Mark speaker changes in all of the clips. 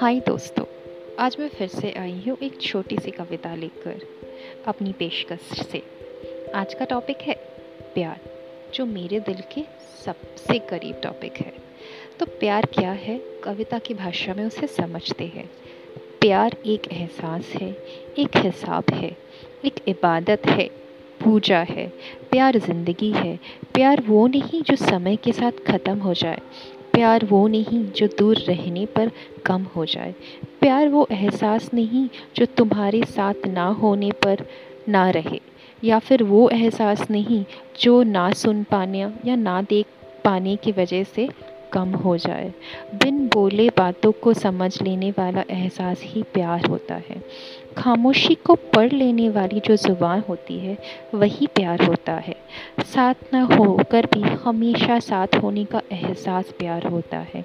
Speaker 1: हाय दोस्तों, आज मैं फिर से आई हूँ एक छोटी सी कविता लेकर, अपनी पेशकश से। आज का टॉपिक है प्यार, जो मेरे दिल के सबसे करीब टॉपिक है। तो प्यार क्या है? कविता की भाषा में उसे समझते हैं। प्यार एक एहसास है, एक हिसाब है, एक इबादत है, पूजा है। प्यार ज़िंदगी है, प्यार वो नहीं जो समय के साथ ख़त्म हो जाए प्यार वो नहीं जो दूर रहने पर कम हो जाए। प्यार वो एहसास नहीं जो तुम्हारे साथ ना होने पर ना रहे, या फिर वो एहसास नहीं जो ना सुन पाने या ना देख पाने की वजह से कम हो जाए। बिन बोले बातों को समझ लेने वाला एहसास ही प्यार होता है। खामोशी को पढ़ लेने वाली जो ज़ुबान होती है, वही प्यार होता है। साथ न होकर भी हमेशा साथ होने का एहसास प्यार होता है।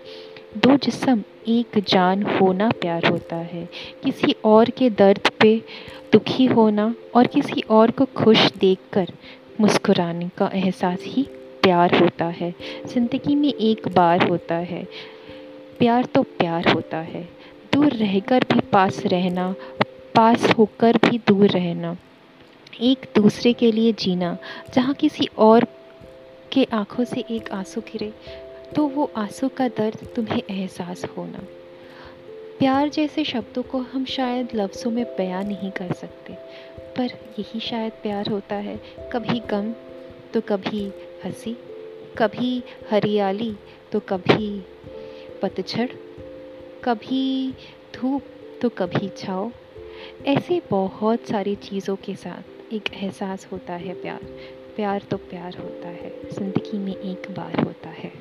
Speaker 1: दो जिसम, एक जान होना प्यार होता है। किसी और के दर्द पे दुखी होना और किसी और को खुश देखकर मुस्कुराने का एहसास ही प्यार होता है। ज़िंदगी में एक बार होता है। प्यार तो प्यार होता है। दूर रहकर भी पास रहना, पास होकर भी दूर रहना। एक दूसरे के लिए जीना, जहाँ किसी और के आँखों से एक आँसू गिरे तो वो आँसू का दर्द तुम्हें एहसास होना। प्यार जैसे शब्दों को हम शायद लफ्ज़ों में बयान नहीं कर सकते, पर यही शायद प्यार होता है। कभी गम तो कभी हँसी। कभी हरियाली तो कभी पतझड़, कभी धूप तो कभी छाओ ऐसे बहुत सारी चीज़ों के साथ एक एहसास होता है प्यार। प्यार तो प्यार होता है, ज़िंदगी में एक बार होता है।